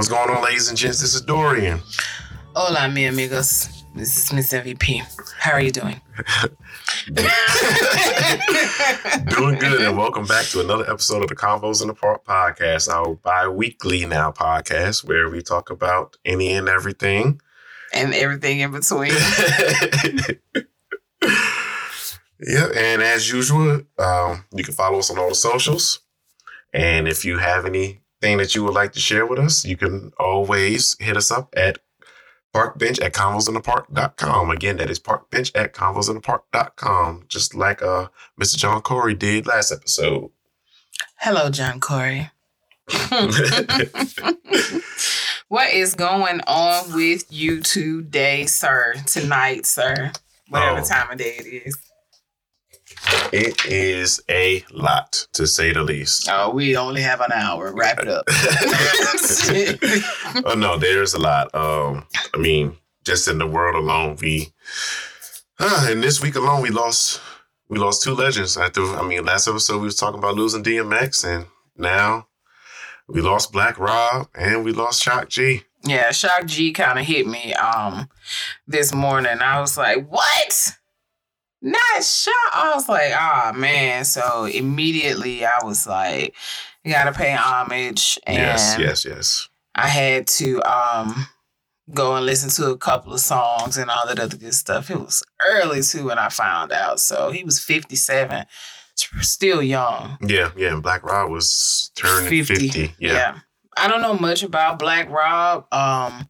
What's going on, ladies and gents? This is Dorian. Hola, mi amigos. This is Miss MVP. How are you doing? Doing good, and welcome back to another episode of the Convos in the Park podcast, our bi-weekly now podcast where we talk about any and everything. And everything in between. yeah, and as usual, um, you can follow us on all the socials. And if you have anything that you would like to share with us, you can always hit us up at parkbench at convosinthepark.com. Again, that is parkbench at convosinthepark.com, just like uh, Mr. John Corey did last episode. Hello, John Corey. what is going on with you today, sir? Tonight, sir. Whatever Oh. time of day it is. It is a lot, to say the least. Oh, we only have an hour. Wrap it up. oh no, there's a lot. Um, I mean, just in the world alone, we uh, and this week alone, we lost we lost two legends. I threw, I mean, last episode we was talking about losing DMX, and now we lost Black Rob and we lost Shock G. yeah, Shock G kind of hit me um this morning. I was like, what? Not sure. I was like, oh man. So immediately I was like, you gotta pay homage. And yes, yes, yes. I had to um go and listen to a couple of songs and all that other good stuff. It was early too when I found out. So he was 57, still young. Yeah, yeah. And Black Rob was turning 50. Yeah. I don't know much about Black Rob. Um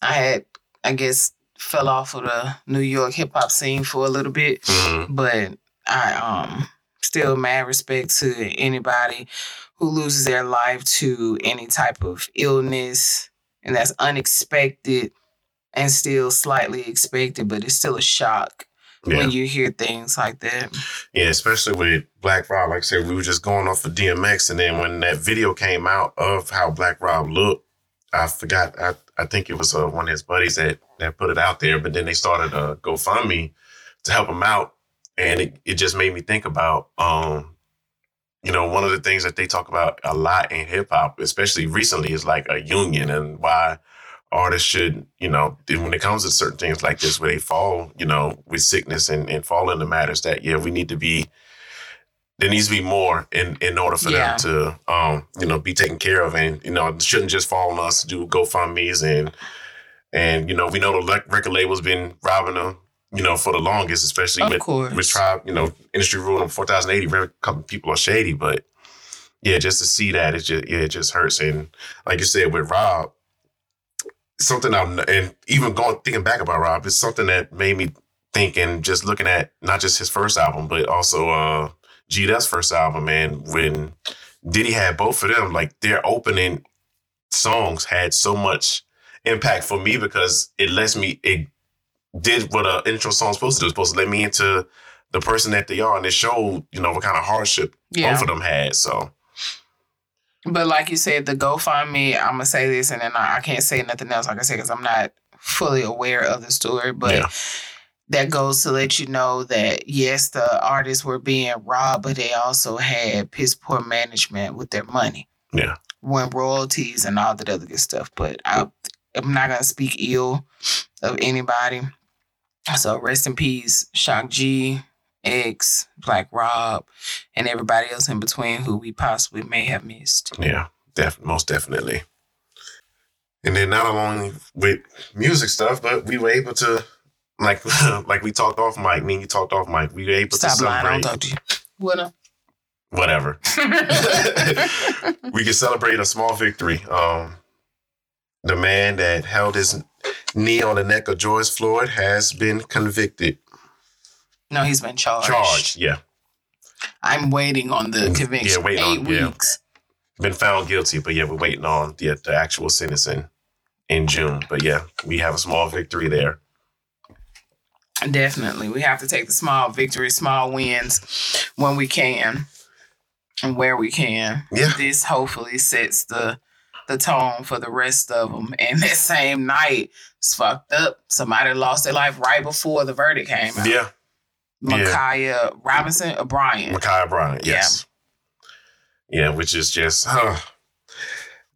I had I guess fell off of the New York hip hop scene for a little bit Mhm. but I um still mad respect to anybody who loses their life to any type of illness and that's unexpected and still slightly expected, but it's still a shock Yeah. when you hear things like that. Yeah, especially with Black Rob. Like I said, we were just going off of DMX, and then when that video came out of how Black Rob looked, I forgot. I, I think it was uh, one of his buddies that that put it out there. But then they started a GoFundMe to help him out, and it, it just made me think about, um, you know, one of the things that they talk about a lot in hip hop, especially recently, is like a union and why artists should, you know, when it comes to certain things like this, where they fall, you know, with sickness and, and fall into matters that, yeah, we need to be, there needs to be more in, in order for Yeah. them to, um, you know, be taken care of. And, you know, it shouldn't just fall on us to do GoFundMe's and, and, you know, we know the rec- record label's been robbing them, you know, for the longest, especially Of with, course. with Tribe, you know, industry rule on 4080, very couple people are shady, but yeah, just to see that, it just, yeah, it just hurts. And like you said, with Rob, something I'm, and even going, thinking back about Rob, it's something that made me think and just looking at not just his first album, but also, uh, G Dep's first album, man, when Diddy had both of them, like their opening songs had so much impact for me because it lets me, it did what an intro song's supposed to do. It's supposed to let me into the person that they are, and it showed, you know, what kind of hardship Yeah. both of them had. So, But like you said, the GoFundMe, I'm gonna say this, and then I, I can't say nothing else. Like I said, because I'm not fully aware of the story. But Yeah. That goes to let you know that yes, the artists were being robbed, but they also had piss poor management with their money. Yeah. when royalties and all that other good stuff. But I, I'm not gonna speak ill of anybody. So rest in peace, Shock G, X, Black Rob, and everybody else in between who we possibly may have missed. Yeah, def- most definitely. And then not only with music stuff, but we were able to, like, like we talked off mic. Me and you talked off mic. We were able Stop to lying, I celebrate don't talk to you. What whatever. we can celebrate a small victory. Um, the man that held his knee on the neck of George Floyd has been convicted. no, he's been charged. Charged, yeah, I'm waiting on the conviction. Yeah, waiting Eight on- yeah. weeks. been found guilty, but yeah, we're waiting on the the actual sentencing in June. But yeah, we have a small victory there. Definitely. We have to take the small victories, small wins when we can and where we can. Yeah. This hopefully sets the the tone for the rest of them. And that same night, it's fucked up. Somebody lost their life right before the verdict came out. Yeah, yeah. Ma'Khia Robinson O'Brien. Ma'Khia Bryant, yes. Yeah. which is just huh.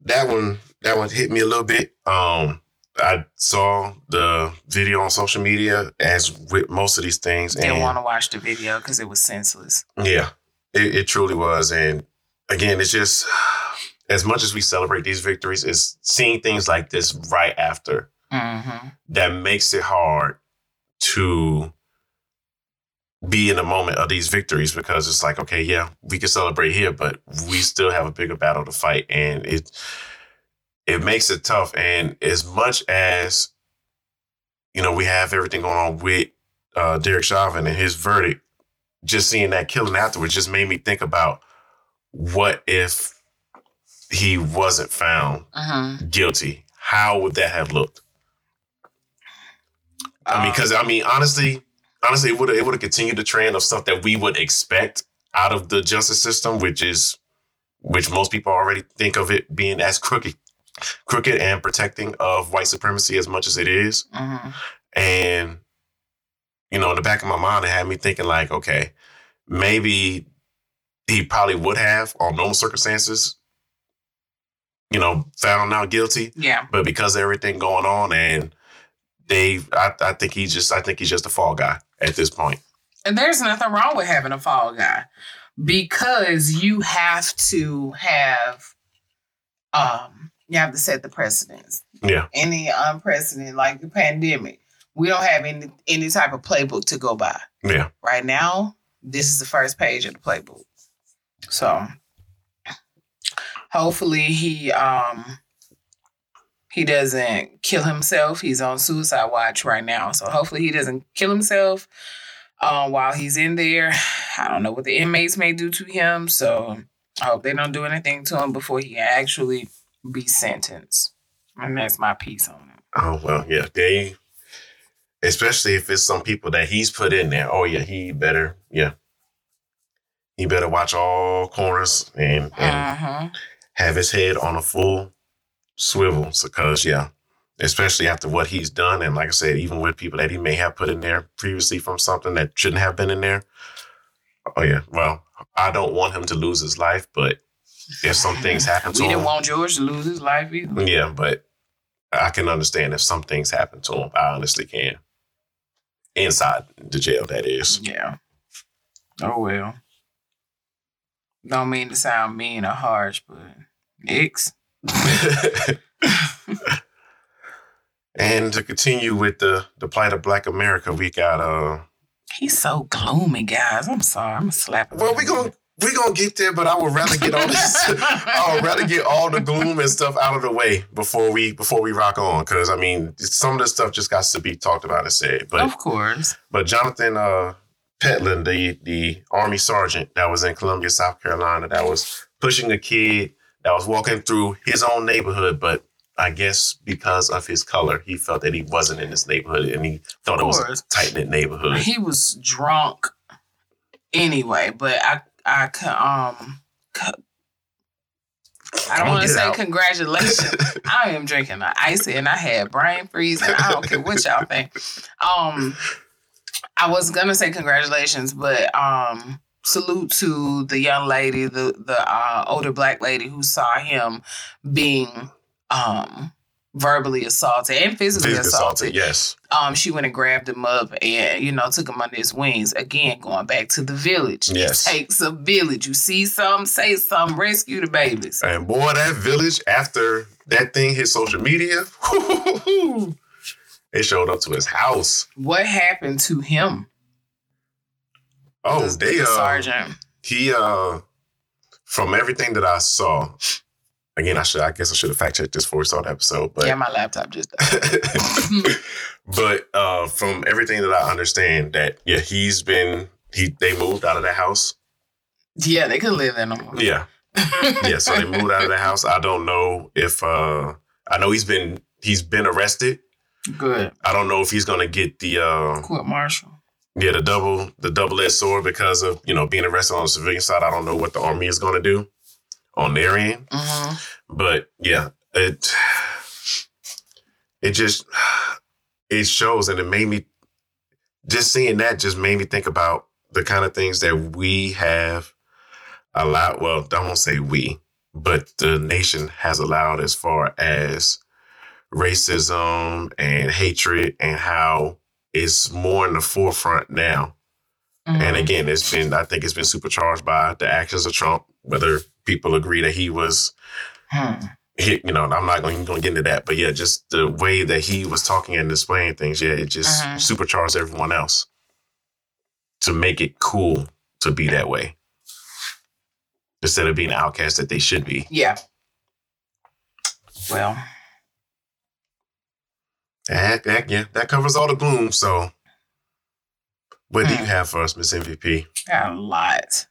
that one that one hit me a little bit. Um, I saw the video on social media, as with most of these things, Didn't want to watch the video because it was senseless. yeah, it, it truly was. And again, it's just as much as we celebrate these victories, is seeing things like this right after Mm-hmm. that makes it hard to be in the moment of these victories because it's like, okay, yeah, we can celebrate here, but we still have a bigger battle to fight, and it it makes it tough. And as much as you know, we have everything going on with uh, Derek Chauvin and his verdict, just seeing that killing afterwards just made me think about what if he wasn't found Mm-hmm. guilty? How would that have looked? I Um, mean, because I mean, honestly, honestly, it would it would have continued the trend of stuff that we would expect out of the justice system, which is which most people already think of it being as crooked, crooked and protecting of white supremacy as much as it is. mhm. And you know, in the back of my mind, it had me thinking like, okay, maybe he probably would have, on normal circumstances, you know, found out guilty Yeah. but because of everything going on and they I, I think he's just I think he's just a fall guy at this point. And there's nothing wrong with having a fall guy because you have to have um you have to set the precedence. Yeah. Any unprecedented like the pandemic. We don't have any any type of playbook to go by. Yeah. Right now, this is the first page of the playbook. So hopefully he um he doesn't kill himself. He's on suicide watch right now. So hopefully he doesn't kill himself um, while he's in there. I don't know what the inmates may do to him. So I hope they don't do anything to him before he actually be sentenced. And that's my piece on it. Oh well, yeah. They especially if it's some people that he's put in there. Oh yeah, he better yeah. He better watch all corners and, and Uh-huh. have his head on a full swivel. Because yeah, especially after what he's done, and like I said, even with people that he may have put in there previously from something that shouldn't have been in there. Oh yeah. Well, I don't want him to lose his life, but if some things happen to We him, We didn't want George to lose his life either. yeah, but I can understand if some things happen to him. I honestly can. Inside the jail, that is. Yeah. Oh well. Don't mean to sound mean or harsh, but X. and to continue with the the plight of Black America, we got uh. He's so gloomy, guys. I'm sorry. I'm gonna slap. Well, we gonna we gonna get there, but I would rather get all this. I would rather get all the gloom and stuff out of the way before we before we rock on. Because I mean, some of the stuff just got to be talked about and said. But Of course. But Jonathan uh, Pentland, the the Army sergeant that was in Columbia, South Carolina, that was pushing a kid that was walking through his own neighborhood, but I guess because of his color, he felt that he wasn't in this neighborhood, and he thought it was a tight knit neighborhood. He was drunk anyway, but I I um I don't want to say out. congratulations. I am drinking an icy and I had brain freeze and I don't care what y'all think. Um I was gonna say congratulations, but um salute to the young lady, the the uh, older black lady who saw him being um verbally assaulted and physically, Physically assaulted. assaulted, yes. Um, she went and grabbed him up and you know took him under his wings. Again, going back to the village. Yes. It takes a village. You see something, say something, rescue the babies. And boy, that village, after that thing hit social media, it showed up to his house. What happened to him? Oh, the, they the uh, sergeant. he uh from everything that I saw, again, I should I guess I should have fact checked this before we saw the episode, but yeah, my laptop just died. but uh from everything that I understand, that yeah, he's been he they moved out of the house. yeah, they could live there no more. Yeah. Yeah. So they moved out of the house. I don't know if uh I know he's been he's been arrested. Good. I don't know if he's gonna get the uh Court martial. yeah, the double the double edged sword because of, you know, being arrested on the civilian side. I don't know what the army is gonna do on their end. hmm but yeah, it it just it shows, and it made me just seeing that just made me think about the kind of things that we have allowed. Well, I won't say we, but the nation has allowed as far as racism and hatred and how it's more in the forefront now. And Mhm. again, it's been I think it's been supercharged by the actions of Trump, whether people agree that he was Hmm. he, you know, I'm not going to get into that, but yeah, just the way that he was talking and displaying things, yeah, it just Mhm. supercharged everyone else to make it cool to be that way instead of being outcast that they should be. Yeah. Well, That, that, yeah, that covers all the gloom. So, what do Hmm. you have for us, Miss MVP? a lot.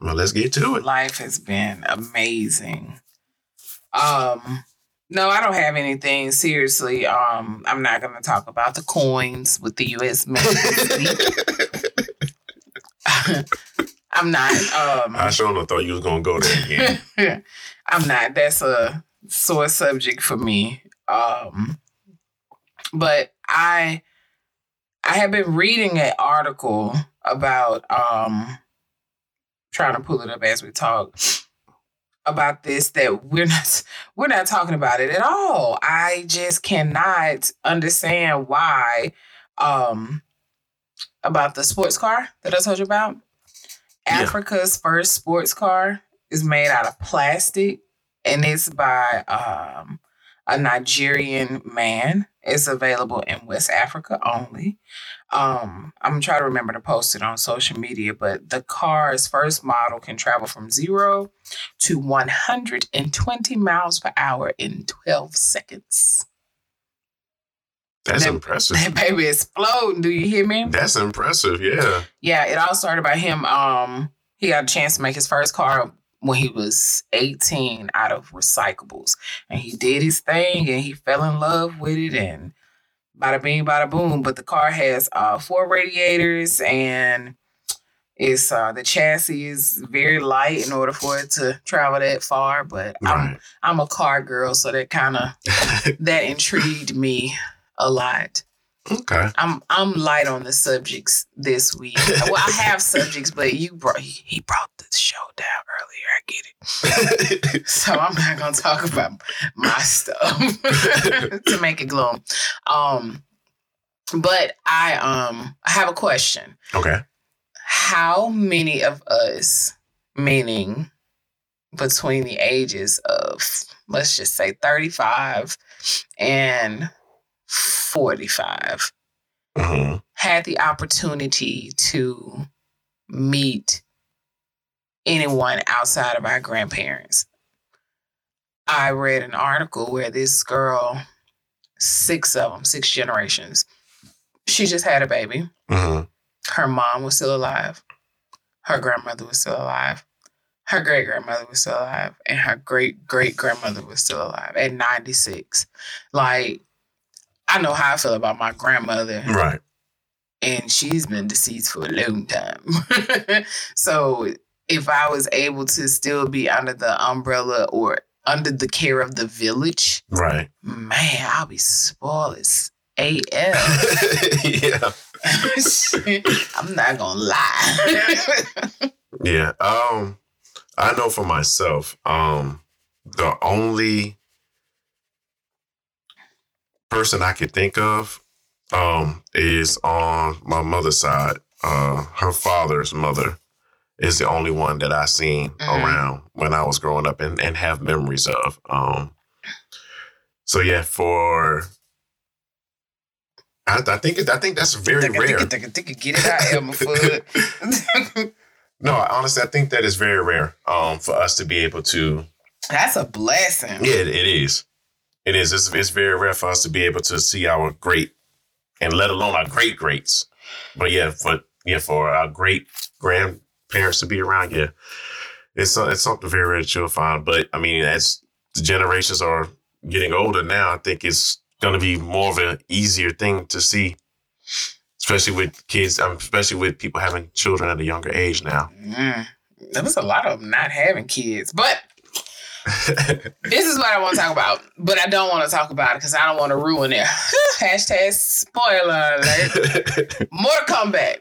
Well, let's get to it. Life has been amazing. Um, no, I don't have anything seriously. Um, I'm not going to talk about the coins with the U.S. Mint. I'm not. Um, I sure thought you was gonna go there again. I'm not. That's a sore subject for me. Um, but I I have been reading an article about um trying to pull it up as we talk about this that we're not we're not talking about it at all. I just cannot understand why um about the sports car that I told you about. Yeah. Africa's first sports car is made out of plastic and it's by um, a Nigerian man. It's available in West Africa only. Um, I'm trying to remember to post it on social media, but the car's first model can travel from zero to 120 miles per hour in 12 seconds. That's That- impressive. That baby exploding. Do you hear me? That's impressive. Yeah. Yeah, it all started by him. Um, he got a chance to make his first car when he was 18 out of recyclables. And he did his thing and he fell in love with it and bada bing, bada boom. But the car has uh four radiators and it's uh the chassis is very light in order for it to travel that far. But I'm I'm a car girl, so that kind of that intrigued me a lot. Okay. I'm I'm light on the subjects this week. well, I have subjects, but you brought he, he brought the show down earlier. I get it, so I'm not gonna talk about my stuff to make it gloom. Um, but I um I have a question. okay. How many of us, meaning between the ages of let's just say 35 and 45, hmm had the opportunity to meet anyone outside of our grandparents. I read an article where this girl, six of them, six generations, she just had a baby. hmm Her mom was still alive. Her grandmother was still alive. Her great grandmother was still alive. And her great great grandmother was still alive at 96. Like, I know how I feel about my grandmother Right. and she's been deceased for a long time. so if I was able to still be under the umbrella or under the care of the village, Right. man, I'll be spoiled as AF. yeah. I'm not gonna lie. Yeah. Um, I know for myself, um, the only person I could think of um is on my mother's side. Uh her father's mother is the only one that I seen Mhm. around when I was growing up and, and have memories of. Um so yeah, for I, I think it, I think that's very rare. Get it out, Elmer Fudd. No, honestly, I think that is very rare um, for us to be able to. That's a blessing. Yeah, it, it is. It is. It's, it's very rare for us to be able to see our great, and let alone our great greats. But yeah, for yeah, for our great grandparents to be around, yeah, it's uh, it's something very rare that you'll find. But I mean, as the generations are getting older now, I think it's going to be more of an easier thing to see, especially with kids, um, especially with people having children at a younger age now. Mm. There was a lot of them not having kids, but this is what I want to talk about. But I don't want to talk about it because I don't want to ruin it. Hashtag spoiler alert. More to come back.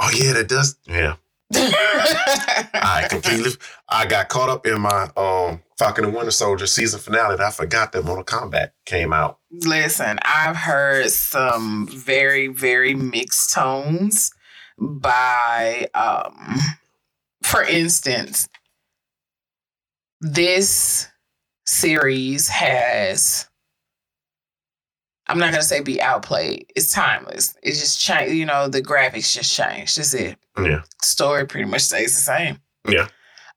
oh yeah, that does. Yeah, I completely I got caught up in my um Falcon and Winter Soldier season finale that I forgot that Mortal Kombat came out. Listen, I've heard some very, very mixed tones by um for instance, this series has I'm not gonna say be outplayed. It's timeless. It's just change. You know, the graphics just changed. That's it. Yeah. Story pretty much stays the same. Yeah.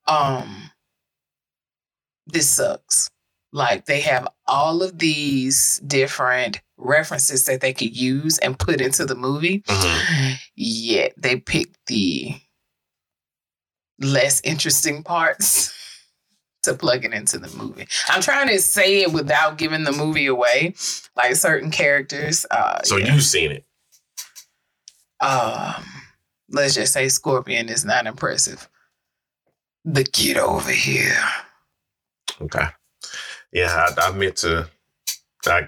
Um. This sucks. Like they have all of these different references that they could use and put into the movie. Mhm. Yet they pick the less interesting parts to plug it into the movie. I'm trying to say it without giving the movie away. Like certain characters. Uh, So yeah. you've seen it. um, let's just say Scorpion is not impressive. The get over here. Okay. Yeah, I, I meant to. I,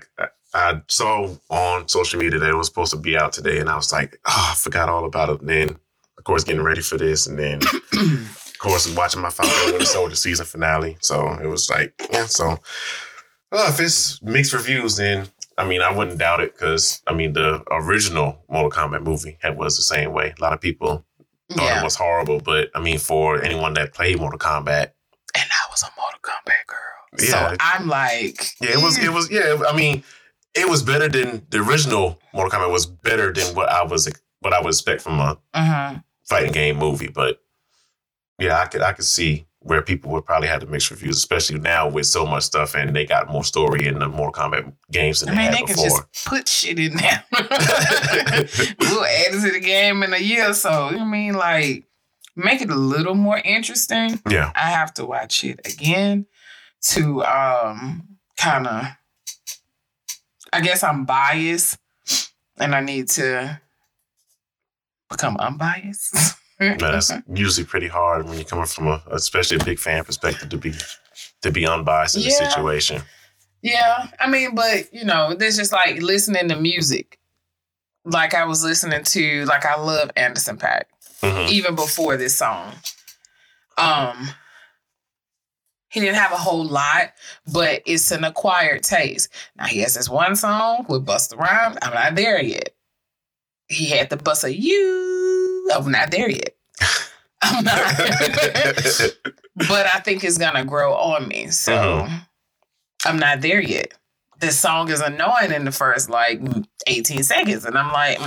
I saw on social media that it was supposed to be out today, and I was like, oh, I forgot all about it. And then, of course, getting ready for this, and then, of course, watching my Falcon Winter Soldier season finale. So it was like, yeah. So well, if it's mixed reviews, then I mean, I wouldn't doubt it because I mean, the original Mortal Kombat movie had was the same way. A lot of people thought yeah, it was horrible, but I mean, for anyone that played Mortal Kombat, and I was a Mortal Kombat girl. Yeah. So I'm like, Yeah, it was. It was. Yeah, I mean, it was better than the original Mortal Kombat was better than what I was what I would expect from a Mhm. fighting game movie. But yeah, I could I could see where people would probably have to mix reviews, especially now with so much stuff and they got more story in the Mortal Kombat games than I they mean, had they before. just put shit in there. we'll add it to the game in a year or so. I mean, like, make it a little more interesting. Yeah, I have to watch it again to um kind of I guess I'm biased and I need to become unbiased. but that's usually pretty hard when you're coming from a, especially a big fan perspective, to be to be unbiased in the situation. yeah, I mean, but you know, there's just like listening to music. Like I was listening to like I love Anderson Paak. Mhm. even before this song. Um he didn't have a whole lot, but it's an acquired taste. Now he has this one song with Busta Rhymes. I'm not there yet. He had the Busta You. I'm not there yet. I'm not. but I think it's gonna grow on me. So Mhm. I'm not there yet. This song is annoying in the first like 18 seconds, and I'm like,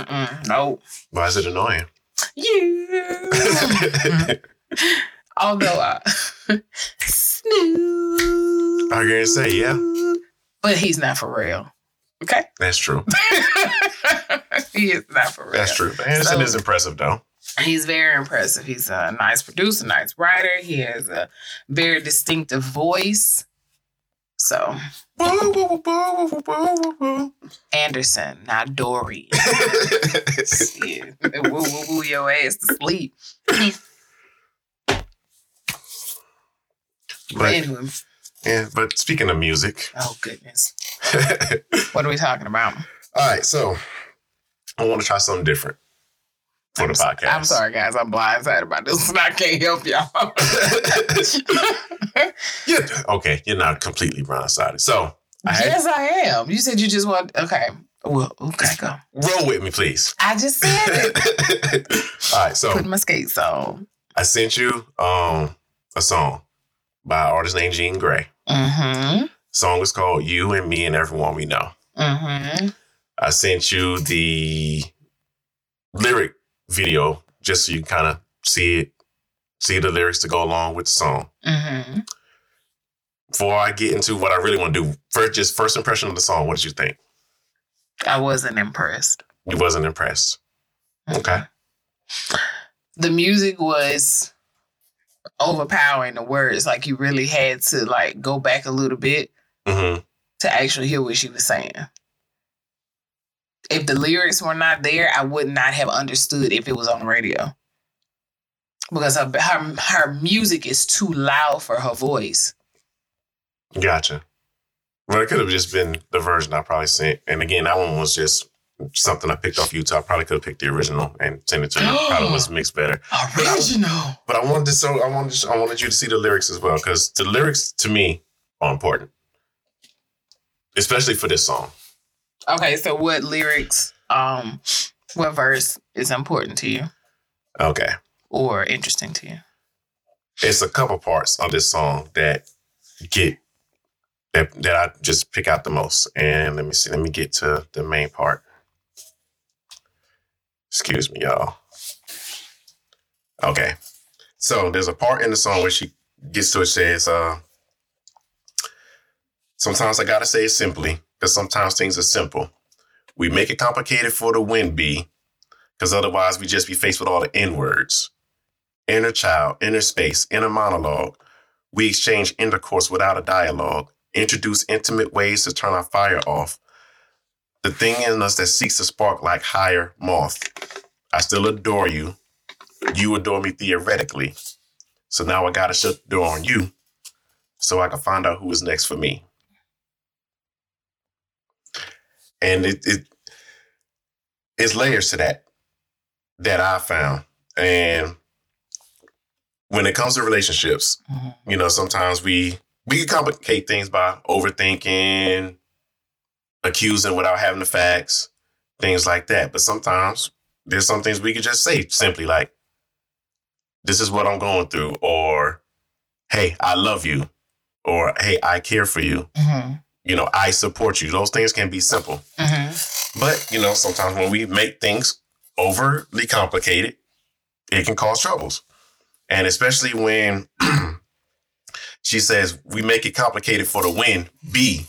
no, Why is it annoying? you. Although uh Snoop. I gonna say, yeah. But he's not for real. Okay? That's true. he is not for real. That's true. But Anderson So- is impressive though. He's very impressive. He's a nice producer, nice writer. He has a very distinctive voice. So Anderson, not Dory. yeah. Woo woo woo your ass to sleep. But but anyway, yeah, but speaking of music, oh goodness. What are we talking about? All right, so I want to try something different for the I'm s- podcast. I'm sorry, guys. I'm blindsided about this, and I can't help y'all. yeah, okay, you're not completely blindsided. So I had, yes, I am. You said you just want. Okay. Well, okay, go. roll with me, please. I just said it. all right, so Put my skates on. I sent you um a song by an artist named Jean Grae. Mm-hmm. Song is called "You and Me and Everyone We Know." Mm-hmm. I sent you the lyric video just so you can kind of see it, see the lyrics to go along with the song. Mm-hmm. Before I get into what I really want to do, first, just first impression of the song. What did you think? I wasn't impressed. You wasn't impressed. Okay. The music was overpowering the words. Like you really had to like go back a little bit hmm to actually hear what she was saying. If the lyrics were not there, I would not have understood if it was on the radio. Because her, her, her music is too loud for her voice. Gotcha. Well, it could have just been the version I probably sent. And again, that one was just something I picked off YouTube. I probably could have picked the original and sent it to you. probably was mixed better. Original. But I wanted to so I wanted to, I wanted you to see the lyrics as well because the lyrics to me are important, especially for this song. Okay, so what lyrics, um, what verse is important to you Okay, or interesting to you? it's a couple parts of this song that get that that I just pick out the most. And let me see. Let me get to the main part. Excuse me, y'all. Okay, so there's a part in the song where she gets to it. Says, uh, "Sometimes I gotta say it simply, because sometimes things are simple. We make it complicated for the win be, because otherwise we just be faced with all the n words." inner child, inner space, inner monologue. We exchange intercourse without a dialogue, introduce intimate ways to turn our fire off. The thing in us that seeks to spark like higher moth. I still adore you. You adore me theoretically. So now I gotta shut the door on you so I can find out who is next for me. And it, it it's layers to that that I found. And when it comes to relationships, Mhm. you know, sometimes we we can complicate things by overthinking, accusing without having the facts, things like that. But sometimes there's some things we could just say simply like, "This is what I'm going through," or "Hey, I love you," or "Hey, I care for you." Mm-hmm. You know, I support you. Those things can be simple. Mm-hmm. But, you know, sometimes when we make things overly complicated, it can cause troubles. And especially when she says we make it complicated for the win, B.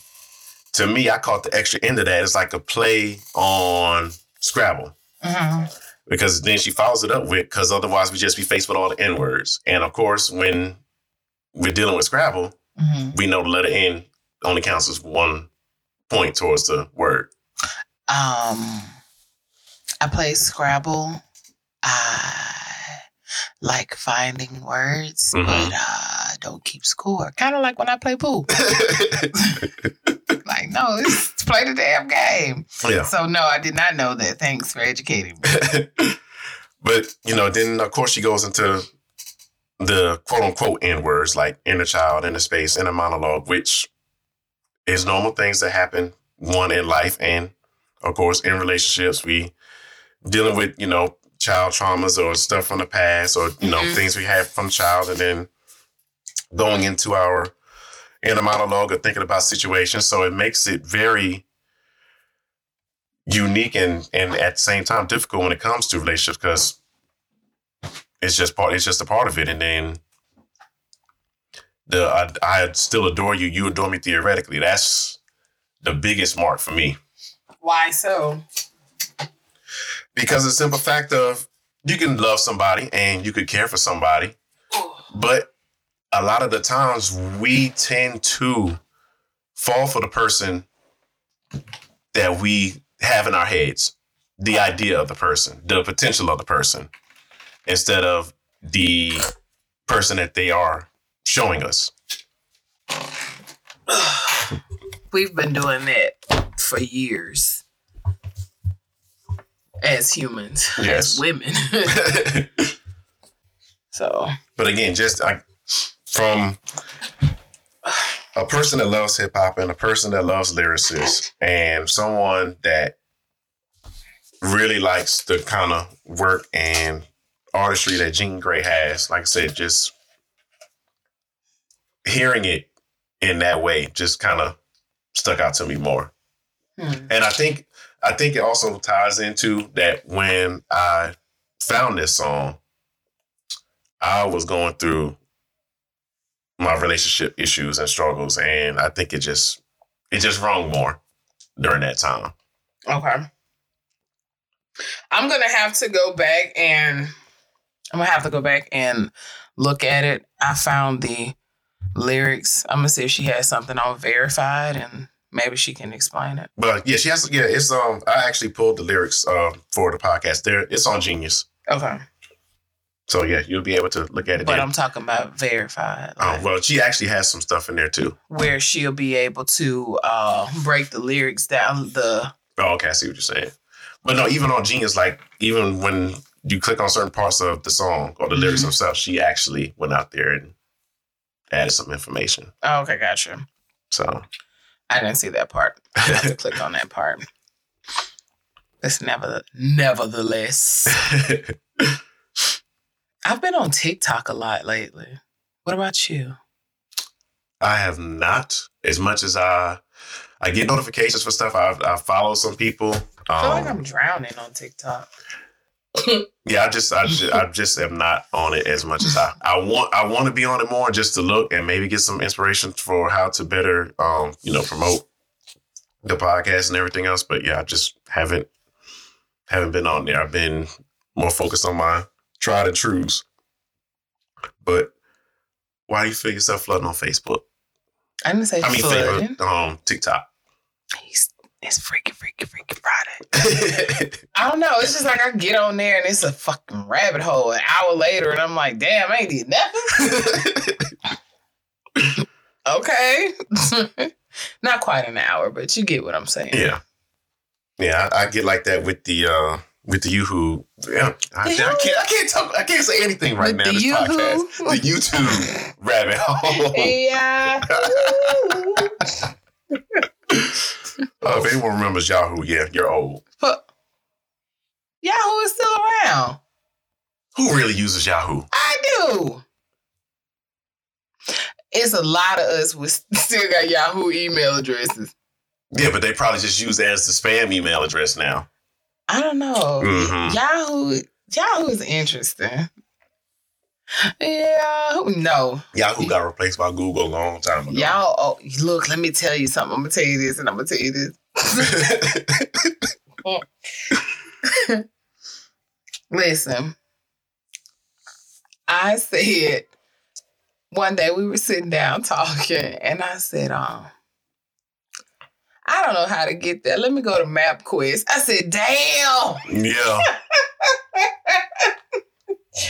To me, I caught the extra end of that. It's like a play on Scrabble. Mm-hmm. Because then she follows it up with, because otherwise we just be faced with all the N words. And of course, when we're dealing with Scrabble, Mm-hmm. we know the letter N only counts as one point towards the word. Um, I play Scrabble. I like finding words, Mhm. but uh, don't keep score. Kind of like when I play pool. like, no, it's play the damn game. yeah. So no, I did not know that. Thanks for educating me. but you know, then of course she goes into the quote unquote N words like inner child, inner space, inner monologue, which is normal things that happen one in life and of course in relationships. We dealing with, you know, child traumas or stuff from the past or, you know, Mhm. things we had from child and then going into our inner monologue or thinking about situations. So it makes it very unique and and at the same time difficult when it comes to relationships because it's just part it's just a part of it and then the I, I still adore you you adore me theoretically. That's the biggest mark for me. Why so? because the simple fact of you can love somebody and you could care for somebody but a lot of the times we tend to fall for the person that we have in our heads the idea of the person the potential of the person instead of the person that they are showing us We've been doing that for years as humans, Yes. as women. so but again just I, from a person that loves hip hop and a person that loves lyricists and someone that really likes the kind of work and artistry that Jean Grae has. Like I said, just hearing it in that way just kind of stuck out to me more. hmm. And I think I think it also ties into that when I found this song, I was going through my relationship issues and struggles, and I think it just it just rung more during that time. Okay. I'm gonna have to go back and I'm gonna have to go back and look at it. I found the lyrics. I'm gonna see if she has something on verified and maybe she can explain it. But yeah, she has yeah. It's um I actually pulled the lyrics uh, for the podcast. There, it's on Genius. Okay. So yeah, you'll be able to look at it. But Then. I'm talking about verified. Oh well, she actually has some stuff in there too. where she'll be able to uh break the lyrics down the Oh, okay, I see what you're saying. But no, even on Genius, like even when you click on certain parts of the song or the lyrics Mhm. themselves, she actually went out there and added some information. Oh, okay, gotcha. So I didn't see that part. I have to click on that part. It's never, nevertheless. I've been on TikTok a lot lately. What about you? I have not as much as I I get notifications for stuff. I I follow some people. I feel like Um, I'm drowning on TikTok. yeah, I just I just, I just am not on it as much as I I want. I want to be on it more just to look and maybe get some inspiration for how to better um you know promote the podcast and everything else. But yeah, I just haven't haven't been on there. I've been more focused on my tried and trues. But why do you feel yourself flooding on Facebook? I didn't say I mean, flooding. Facebook, um, TikTok. It's, it's freaking, freaking, freaking Friday. I don't know. It's just like I get on there and it's a fucking rabbit hole. An hour later, and I'm like, damn, I ain't did nothing. Okay. Not quite an hour, but you get what I'm saying. yeah, yeah, I, I get like that with the uh with the YooHoo. Yeah, I, I can't, I can't talk. I can't say anything right With now. the in this Yoo-hoo? podcast, the YouTube rabbit hole. Yeah. Uh, if anyone remembers Yahoo, yeah, you're old. but Yahoo is still around. Who really uses Yahoo? I do. It's a lot of us with still got Yahoo email addresses. Yeah, but they probably just use it as the spam email address now. I don't know. Mhm. Yahoo Yahoo is interesting. Yeah, no. Yahoo got replaced by Google a long time ago. Y'all, oh, look, let me tell you something. I'm gonna tell you this and I'm gonna tell you this. Listen, I said one day we were sitting down talking, and I said, um, I don't know how to get there. Let me go to MapQuest. I said, damn. yeah,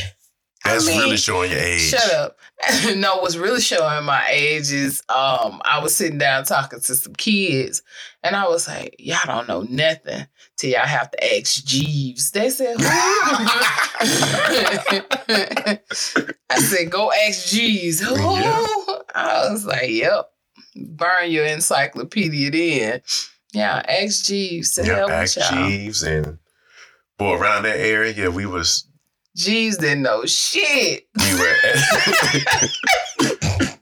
that's mean, really showing your age. Shut up. no, what's really showing my age is um I was sitting down talking to some kids and I was like, y'all don't know nothing till y'all have to ask Jeeves. They said, who? I said, go ask Jeeves. Who? Yeah. I was like, yep. Burn your encyclopedia then. Yeah, ask Jeeves to Yeah, help with y'all. Jeeves and boy around that area, yeah, we was Jeeves didn't know shit. we were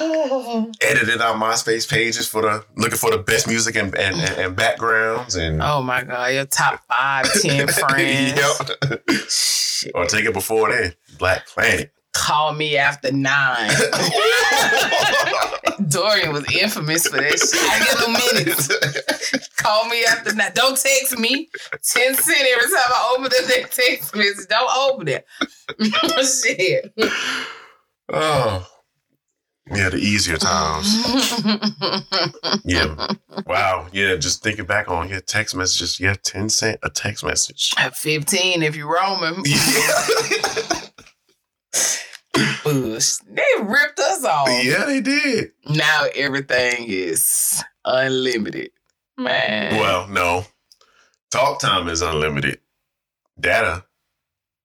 editing our MySpace pages for the looking for the best music and and, and, and backgrounds and Oh my god, your top five, ten friends. Yep. Shit. or take it before then. Black Planet. Call me after nine. Dorian was infamous for that shit. I get no minutes. Call me after nine. Don't text me. Ten cent every time I open up that text message. Don't open it. shit. oh. Yeah, the easier times. Yeah. Wow. Yeah, just thinking back on yeah, text messages. Yeah, 10 cent a text message. At 15 if you're Roman. Yeah. Bush. They ripped us off. yeah, they did. Now everything is unlimited. Hmm. Man. Well, no. Talk time is unlimited. Data,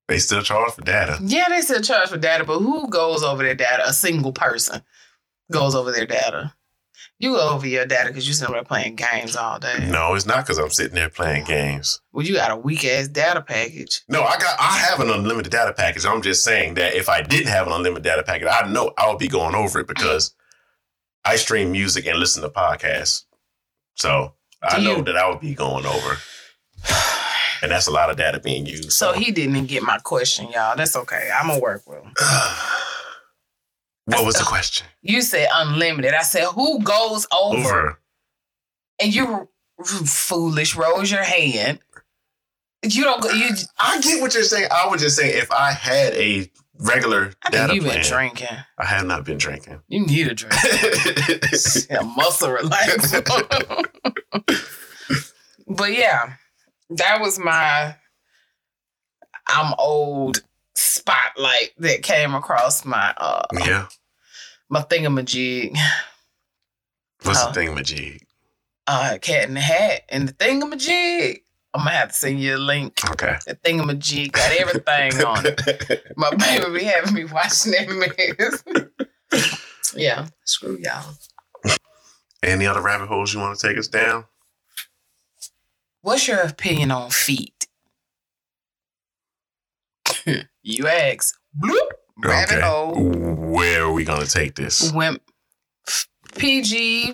they still charge for data. Yeah, they still charge for data, but who goes over their data? A single person goes over their data. You over your data because you sit there playing games all day. No, it's not because I'm sitting there playing games. Well, you got a weak ass data package. No, I got I have an unlimited data package. I'm just saying that if I didn't have an unlimited data package, I know I would be going over it because I stream music and listen to podcasts. So I know you- that I would be going over. And that's a lot of data being used. So he didn't get my question, y'all. That's okay. I'm gonna work with him. what was the question? You said unlimited. I said who goes over? Over. And you foolish rose your hand. You don't go. You. I get what you're saying. I was just saying if I had a regular I data you've plan, been drinking. I have not been drinking. You need a drink. a muscle relaxer. but yeah, that was my I'm old spotlight that came across my uh yeah. My thingamajig. What's Oh. the thing, Majid? uh, Cat in the Hat and the thingamajig. I'm gonna have to send you a link. Okay. The thingamajig got everything on it. My baby be having me watching that mess. yeah, screw y'all. Any other rabbit holes you want to take us down? What's your opinion on feet? you ask. Bloop. Rabbit hole. Where are we gonna take this? Wimp. PG,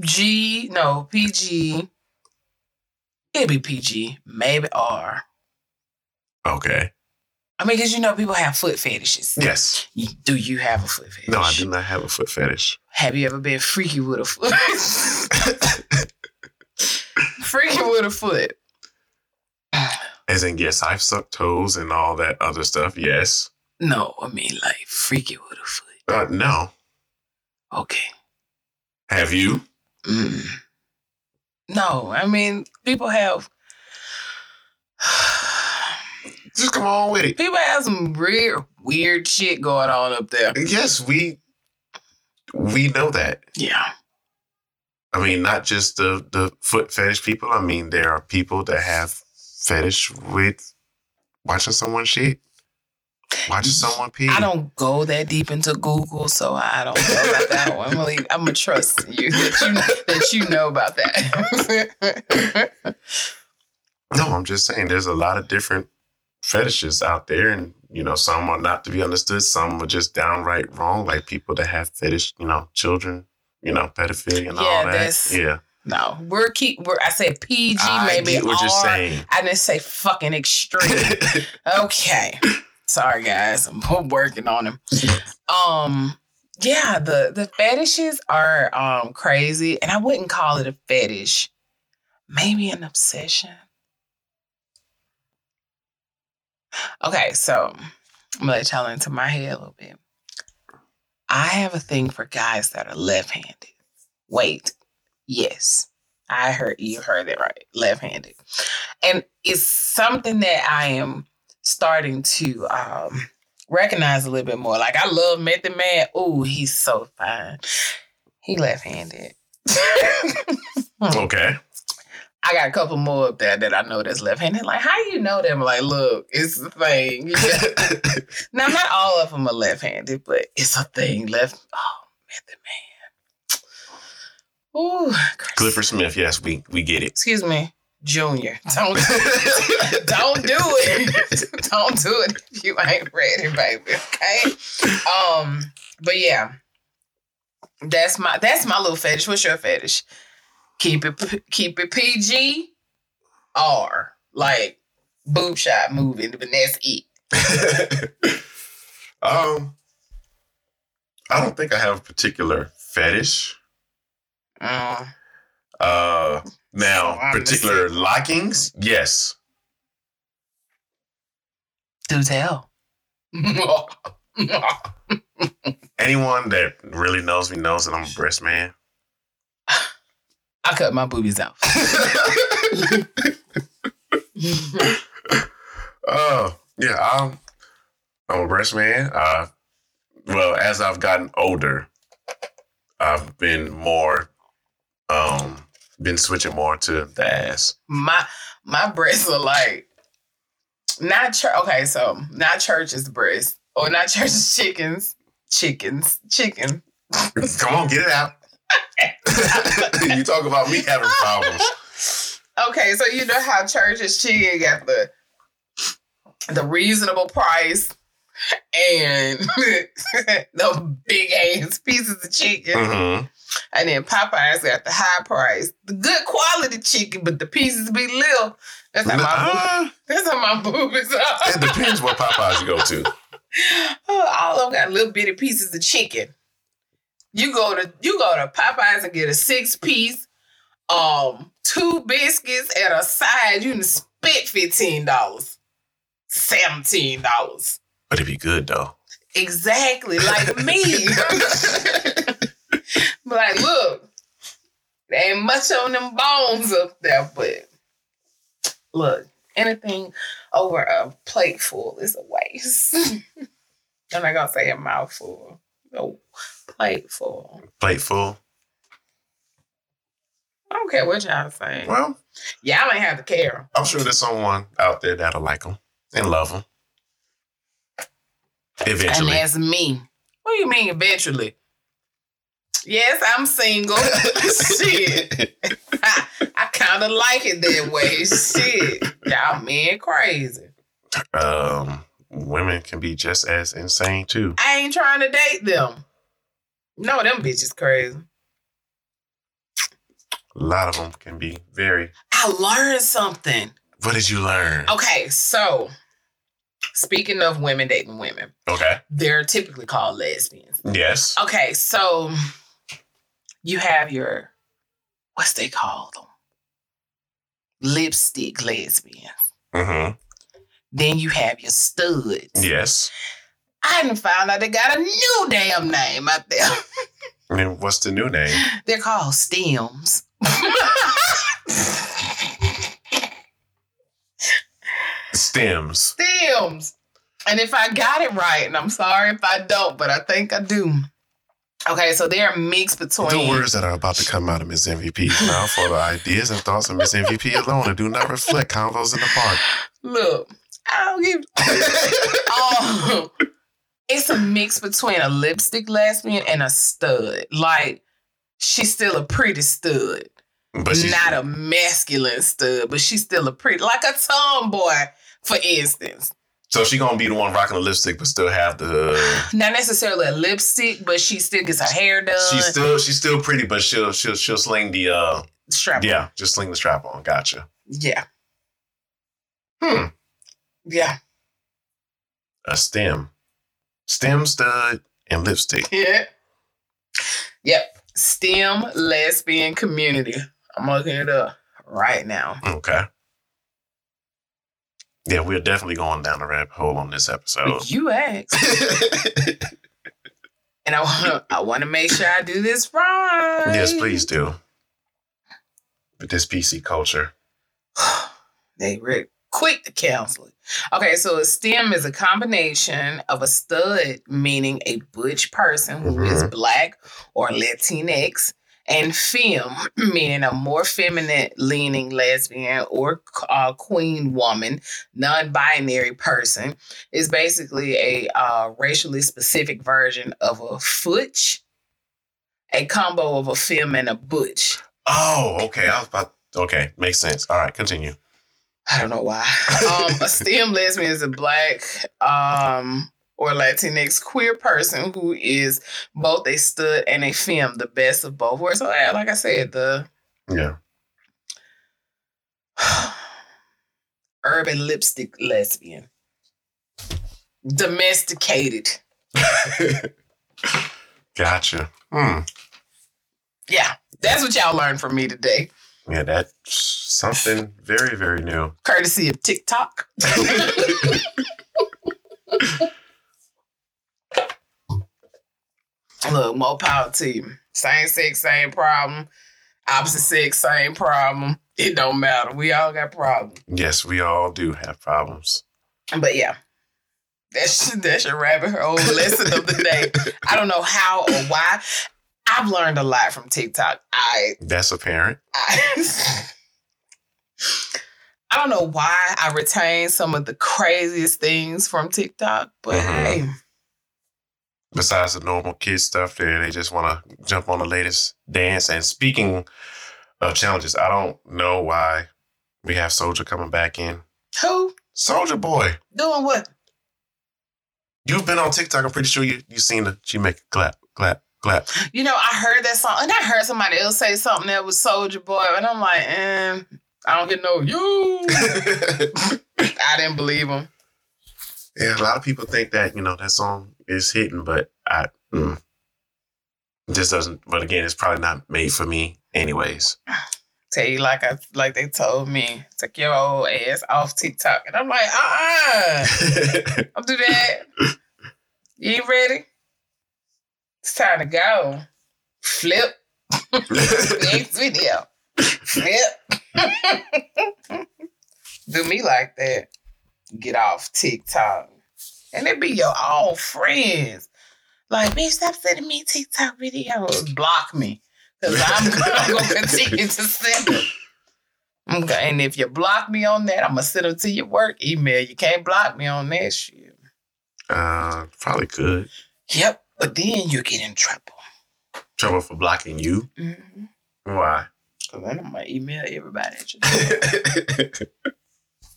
G, no, PG. It'd be PG, maybe R. Okay. I mean, because you know people have foot fetishes. Yes. You- Do you have a foot fetish? No, I do not have a foot fetish. Have you ever been freaky with a foot? freaky with a foot. As in, yes, I've sucked toes and all that other stuff. Yes. No, I mean like freaky with a foot. Uh, no. Okay. Have you? Mm. No, I mean people have Just come on with it. people have some weird weird shit going on up there. Yes, we we know that. Yeah. I mean, not just the the foot fetish people. I mean, there are people that have fetish with watching someone shit, watching someone pee. I don't go that deep into Google, so I don't know about that one. I'm gonna, leave- I'm gonna trust you that you that you know about that. No, I'm just saying there's a lot of different fetishes out there, and you know, some are not to be understood. Some are just downright wrong, like people that have fetish, you know, children, you know, pedophilia and Yeah, all that. Yeah, no, we're keep. We're I said PG, I maybe get what R. you're saying. I didn't say fucking extreme. okay, sorry guys, I'm working on them. Um, yeah, the the fetishes are um crazy, and I wouldn't call it a fetish. Maybe an obsession. Okay, so I'm gonna y'all into my head a little bit. I have a thing for guys that are left-handed. Wait, yes, I heard you heard it right, left-handed, and it's something that I am starting to um recognize a little bit more. Like I love Method Man. Oh, he's so fine. He left-handed. okay. I got a couple more up there that I know that's left-handed. Like, how do you know them? Like, look, it's the thing. Now, not all of them are left-handed, but it's a thing. Left. Oh, Method Man. Ooh, Chris- Clifford Smith. Yes, we we get it. Excuse me, Junior. Don't don't do it. don't do it if you ain't ready, baby. Okay. Um, but yeah, that's my that's my little fetish. What's your fetish? Keep it keep it PG or like boob shot moving, but that's it. um, I don't think I have a particular fetish. Mm. Now I'm the particular likings, yes. Do tell. Anyone that really knows me knows that I'm a breast man. I cut my boobies out. Oh, yeah, I'm I'm a breast man. Uh well, as I've gotten older, I've been more um been switching more to the ass. my my breasts are like not church. Okay, so not church's breast or not church's chickens, chickens, chicken. Come on, get it out. you talk about me having problems. Okay, so you know how church's chicken got the the reasonable price and the big ass pieces of chicken, hmm and then Popeyes got the high price, the good quality chicken, but the pieces be little. That's how my boob- that's how my boobies are. it depends what Popeyes you go to. Oh, all of them got little bitty pieces of chicken. You go to you go to Popeyes and get a six piece, um, two biscuits and a side. You can spit fifteen dollars, seventeen dollars. But it'd be good though. Exactly like me. but like, look, there ain't much on them bones up there, but look, anything over a plate full is a waste. I'm not gonna say a mouthful. A plate full. Plate full. don't care what y'all say. Well, Y'all ain't have to care. I'm sure there's someone out there that'll like them and love them. Eventually. And that's me. What do you mean eventually? Yes, I'm single. Shit. I, I kind of like it that way. Shit. Y'all men crazy. um, women can be just as insane too. I ain't trying to date them. No, them bitches crazy. A lot of them can be very. I learned something. What did you learn? Okay, so speaking of women dating women, Okay. they're typically called lesbians. Yes. Okay, so you have your what's they call them? Lipstick lesbians. Mm-hmm. Then you have your studs. Yes. I didn't find out they got a new damn name out there. I mean, what's the new name? They're called stems. Stems. stems. And if I got it right, and I'm sorry if I don't, but I think I do. Okay, so they're mixed between The words that are about to come out of Mz. MVP's mouth for the ideas and thoughts of Mz. MVP alone and do not reflect convos in the park. Look, I don't give. oh, it's a mix between a lipstick lesbian and a stud. Like she's still a pretty stud, But not a masculine stud, but she's still a pretty, like a tomboy, for instance. So she gonna be the one rocking the lipstick, but still have the. Not necessarily a lipstick, but she still gets her hair done. She's still she's still pretty, but she'll she'll she'll sling the uh strap. yeah just sling the strap on. Gotcha. yeah, Hmm. yeah, A stem, stem stud and lipstick. yeah. Yep. STEM lesbian community. I'm looking it up right now. Okay. Yeah, we're definitely going down the rabbit hole on this episode. You asked. And I want to I want to make sure I do this right. yes, please do. With this PC culture. they read quick to counsel it. Okay, so a STEM is a combination of a stud, meaning a butch person who is Mhm. black or Latinx, and femme, meaning a more feminine leaning lesbian or uh, queen woman, non binary person, is basically a uh, racially specific version of a futch, a combo of a femme and a butch. Oh, okay. I was about. Okay, makes sense. All right, continue. I don't know why. Um, a STEM lesbian is a black um, or Latinx queer person who is both a stud and a femme, the best of both worlds. So, yeah, like I said, the Yeah. urban lipstick lesbian, domesticated. gotcha. Hmm. Yeah, that's what y'all learned from me today, Yeah, that's something very, very new. courtesy of TikTok. Look, more power to you. Same sex, same problem. Opposite sex, same problem. It don't matter. We all got problems. Yes, we all do have problems. But yeah, that's that's your rabbit hole lesson of the day. I don't know how or why. I've learned a lot from TikTok. I That's apparent. I, I don't know why I retain some of the craziest things from TikTok, but Mhm. hey, Besides the normal kid stuff, there they just want to jump on the latest dance. And speaking of challenges, I don't know why we have Soldier coming back in. who Soldier Boy, doing what? you've been on TikTok. I'm pretty sure you you seen the she make a clap, clap, clap. You know, I heard that song, and I heard somebody else say something that was Soldier Boy, and I'm like, eh, I don't get no you. I didn't believe him. Yeah, a lot of people think that you know that song is hitting, but I mm, this doesn't. But again, it's probably not made for me, anyways. Tell you like I like they told me, take your old ass off TikTok, and I'm like, uh, uh don't do that. You ready? It's time to go. Flip. Next video. Flip. do me like that. Get off TikTok. And it be your old friends. Like, bitch, stop sending me TikTok videos. Block me. Because I'm, I'm going to continue to send them. Okay, and if you block me on that, I'm going to send them to your work email. You can't block me on that shit. Uh, probably could. Yep, but then you get in trouble. Trouble for blocking you. Mm-hmm. Why? Because then I'm going to email everybody at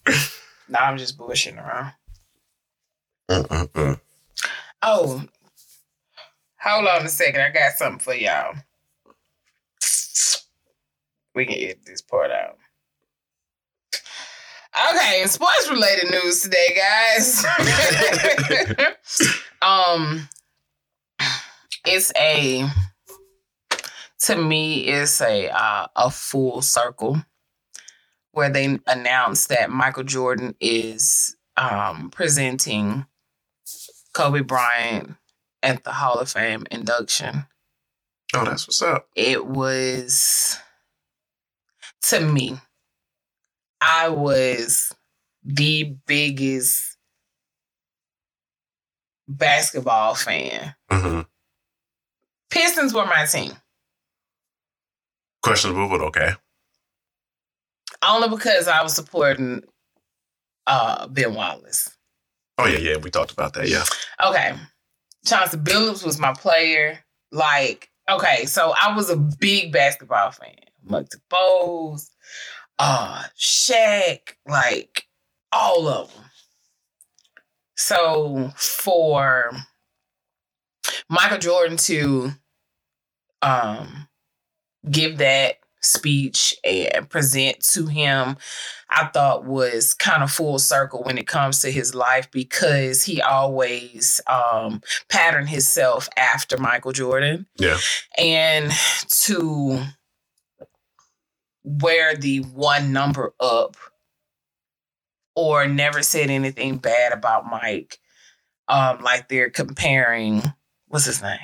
nah, I'm just bushing around. Oh, hold on a second. I got something for y'all. We can edit this part out. Okay, sports related news today, guys. um, it's a to me, it's a uh, a full circle where they announced that Michael Jordan is um, presenting Kobe Bryant at the Hall of Fame induction. Oh, that's what's up. It was to me, I was the biggest basketball fan. hmm Pistons were my team. Questionable, but okay. Only because I was supporting uh Ben Wallace. Oh yeah, yeah. We talked about that. Yeah. Okay. Chauncey Billups was my player. Like, okay, so I was a big basketball fan. Muggsy Bogues, uh, Shaq, like all of them. So for Michael Jordan to um give that speech and present to him I thought was kind of full circle when it comes to his life because he always um, patterned himself after Michael Jordan. Yeah. And to wear the one number up or never said anything bad about Mike, um, like they're comparing, what's his name?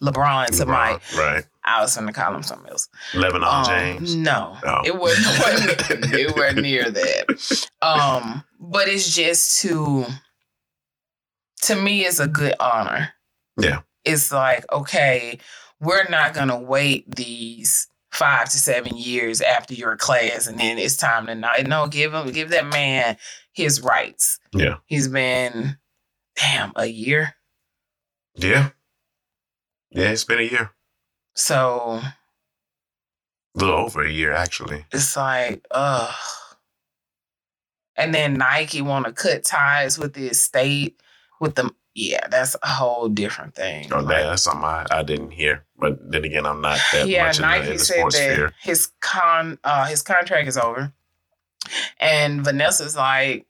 LeBron to Mike. Right. I was going to call him something else. Lebanon Um, James. No, Oh. it wasn't. wasn't it wasn't near that. Um, but it's just to, to me, it's a good honor. Yeah. It's like okay, we're not gonna wait these five to seven years after your class, and then it's time to not. No, give him, give that man his rights. Yeah. He's been, damn, a year. Yeah. Yeah, it's been a year. So A little over a year, actually. it's like, ugh. And then Nike want to cut ties with the estate, with the yeah, that's a whole different thing. Oh, Like, that, that's something I, I didn't hear. But then again, I'm not that yeah, much in the, Nike in the said sports that sphere. his con uh his contract is over, and Vanessa's like,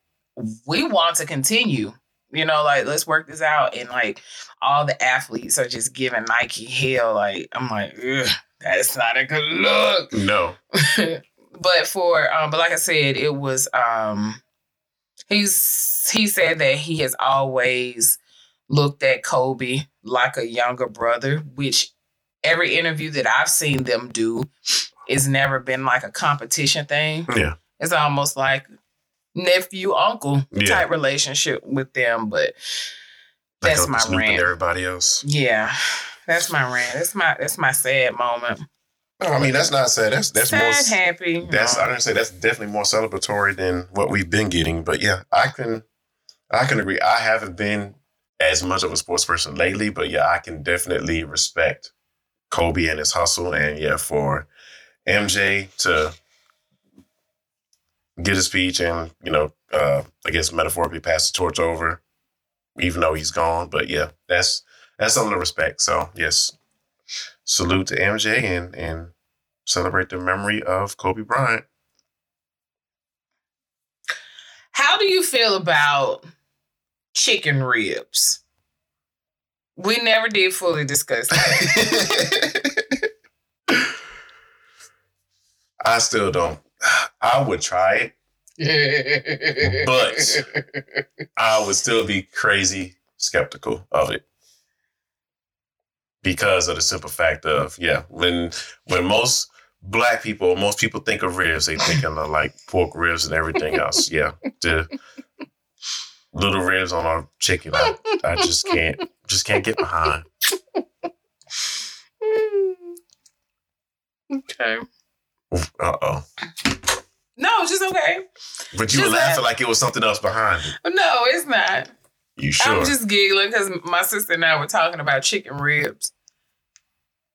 we want to continue. You know, like let's work this out, and like all the athletes are just giving Nike hell. Like I'm like, that's not a good look. No. but for um, but like I said, it was um he's he said that he has always looked at Kobe like a younger brother, which every interview that I've seen them do it's never been like a competition thing. Yeah. It's almost like nephew uncle Yeah. type relationship with them, but Like that's Uncle my Snoop and rant. everybody else. Yeah. That's my rant. That's my that's my sad moment. No, I mean that's not sad. That's that's sad, more. happy. That's know. I don't say that's definitely more celebratory than what we've been getting. But yeah, I can I can agree. I haven't been as much of a sports person lately, but yeah, I can definitely respect Kobe and his hustle. And yeah, for MJ to get a speech and you know, uh, I guess metaphorically pass the torch over, even though he's gone. But yeah, that's that's something to respect. So yes, salute to MJ and and celebrate the memory of Kobe Bryant. How do you feel about chicken ribs? We never did fully discuss that. I still don't. I would try it. But- I would still be crazy skeptical of it because of the simple fact of yeah, when when most black people, most people think of ribs, they think of like pork ribs and everything else. Yeah, the little ribs on our chicken, I, I just can't just can't get behind. Okay. Uh oh. No, just okay. But you were laughing that- like it was something else behind it. No, it's not. You sure? I'm just giggling because my sister and I were talking about chicken ribs.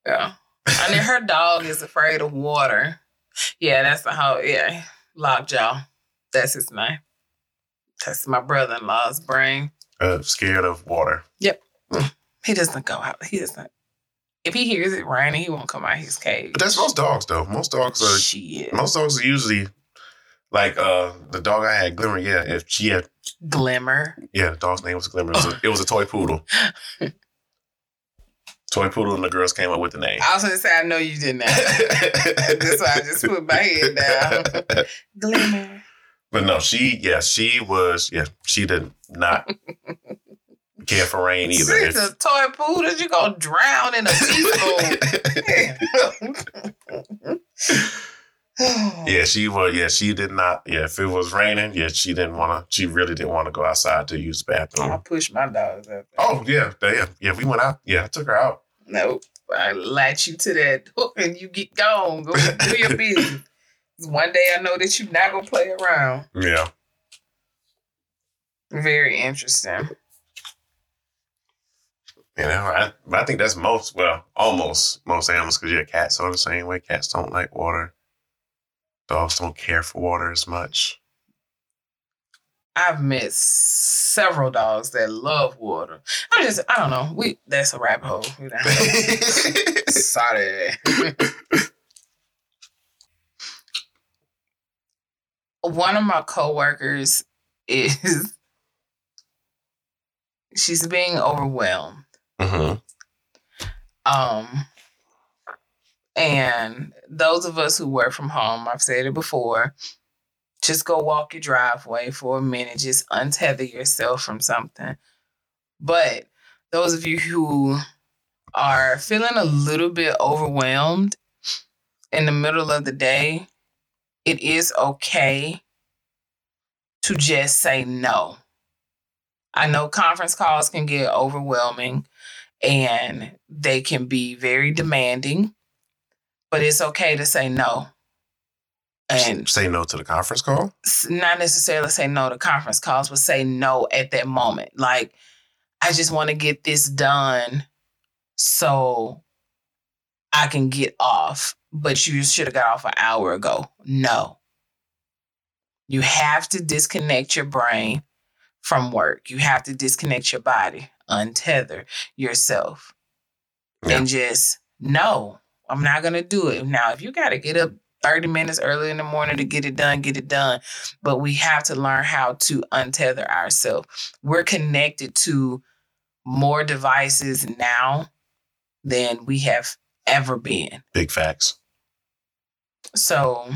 Yeah. And then her dog is afraid of water. Yeah, that's the whole, yeah. Lockjaw. That's his name. That's my brother in law's brain. uh, scared of water. Yep. He doesn't go out. He doesn't. If he hears it raining, he won't come out his cage. But that's most dogs, though. Most dogs are. Shit. Most dogs are usually like uh the dog I had, Glimmer. Yeah, if she had, Glimmer. yeah, the dog's name was Glimmer. It was a, it was a toy poodle. toy poodle, and the girls came up with the name. I was gonna say I know you didn't. That's why I just put my head down. Glimmer. But no, she, yeah, she was, yeah, she did not care for rain either. A toy poodle. You gonna drown in a teaspoon? yeah, she was. Yeah, she did not. Yeah, if it was raining, yeah, she didn't want to. She really didn't want to go outside to use the bathroom. I pushed push my dogs up. Oh yeah, yeah, yeah. We went out. Yeah, I took her out. Nope. I latch you to that hook and you get gone. Go do your business. One day I know that you're not gonna play around. Yeah, Very interesting. You know, I, I think that's most. Well, almost most animals because yeah, cats are the same way. Cats don't like water. Dogs don't care for water as much. I've met several dogs that love water. I just I don't know. We that's a rabbit hole. Sorry. One of my coworkers is she's being overwhelmed. Hmm Um and those of us who work from home, I've said it before, just go walk your driveway for a minute, just untether yourself from something. But those of you who are feeling a little bit overwhelmed in the middle of the day, it is okay to just say no. I know conference calls can get overwhelming and they can be very demanding, but it's okay to say no. And say no to the conference call. not necessarily say no to conference calls, but say no at that moment. Like, I just want to get this done so I can get off, but you should have got off an hour ago. No. You have to disconnect your brain from work. You have to disconnect your body, untether yourself, Yeah. and just no, I'm not going to do it. Now, if you got to get up 30 minutes early in the morning to get it done, get it done. But we have to learn how to untether ourselves. We're connected to more devices now than we have ever been. Big facts. So,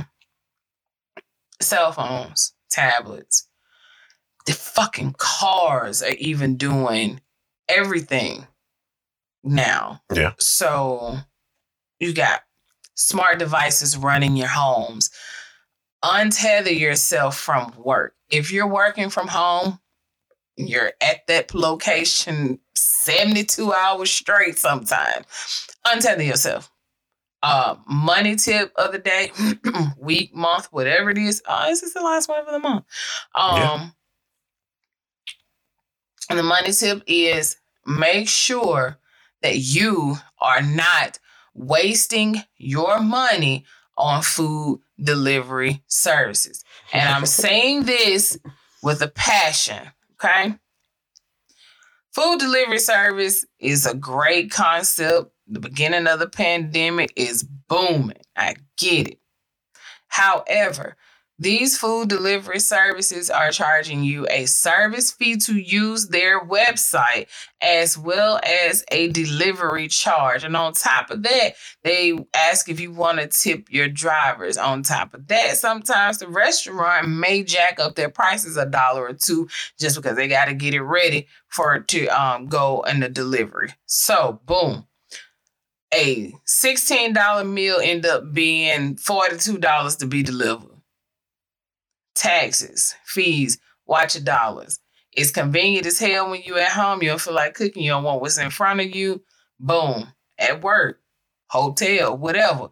cell phones, tablets, the fucking cars are even doing everything now. Yeah. So, you got smart devices running your homes. Untether yourself from work. If you're working from home, you're at that location 72 hours straight sometimes. Untether yourself uh money tip of the day, week, month, whatever it is. Oh, this is the last one for the month. Um Yeah. And the money tip is make sure that you are not wasting your money on food delivery services. And I'm saying this with a passion, okay? Food delivery service is a great concept. The beginning of the pandemic is booming. I get it. However, these food delivery services are charging you a service fee to use their website as well as a delivery charge. And on top of that, they ask if you want to tip your drivers. On top of that, sometimes the restaurant may jack up their prices a dollar or two just because they got to get it ready for it to um, go in the delivery. So, boom. A $16 meal end up being $42 to be delivered. Taxes, fees, watch your dollars. It's convenient as hell when you're at home. You don't feel like cooking. You don't want what's in front of you. Boom. At work, hotel, whatever.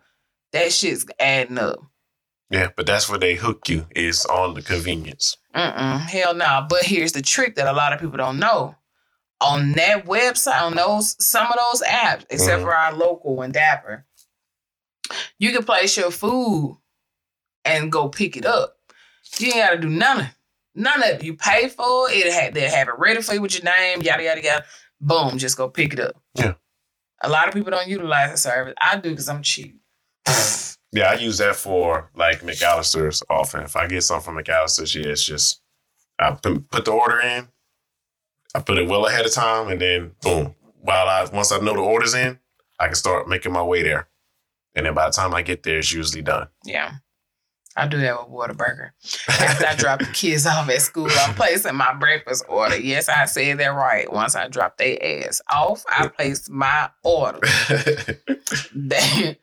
that shit's adding up. Yeah, but that's where they hook you is on the convenience. Mm-mm, hell no. But here's the trick that a lot of people don't know. On that website, on those some of those apps, except Mhm. for our local and Dapper, you can place your food and go pick it up. You ain't gotta do of none of it. You pay for it, it had they have it ready for you with your name, yada yada yada. Boom, just go pick it up. Yeah. A lot of people don't utilize the service. I do because I'm cheap. Yeah, I use that for like McAlister's often. If I get something from McAlister's, yeah, it's just I put put the order in, I put it well ahead of time, and then boom. While I once I know the order's in, I can start making my way there. And then by the time I get there, it's usually done. Yeah. I do that with Whataburger. After I drop the kids off at school, I'm placing my breakfast order. Yes, I said that right. Once I drop their ass off, I place my order. They,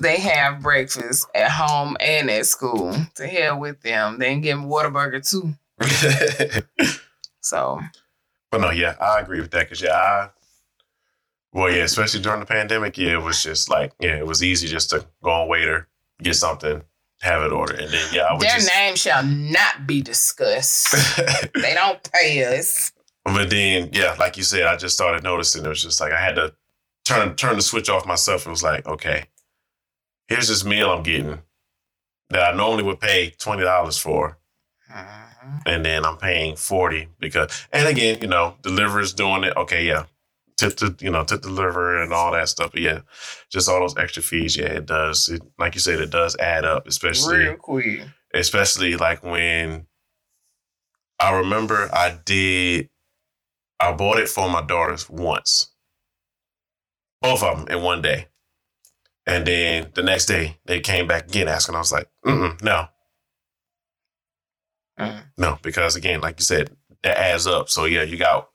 they have breakfast at home and at school. To hell with them. They can get me Whataburger too. So, but no, yeah, I agree with that because yeah, I well, yeah, especially during the pandemic, yeah, it was just like yeah, it was easy just to go on Waitr, get something, have it ordered, and then yeah, I would their just. name shall not be discussed. they don't pay us. But then, yeah, like you said, I just started noticing it was just like I had to turn turn the switch off myself. It was like, okay, here's this meal I'm getting that I normally would pay twenty dollars for, Mhm. and then I'm paying forty because, and again, you know, deliverers doing it. Okay, yeah, tip to you know tip deliver and all that stuff. But yeah, just all those extra fees. Yeah, it does. It, like you said, it does add up, especially Real quick. especially like when I remember I did, I bought it for my daughters once, both of them in one day. And then the next day they came back again asking. I was like, Mm-mm, no, Mm. no, because again, like you said, that adds up. So yeah, you got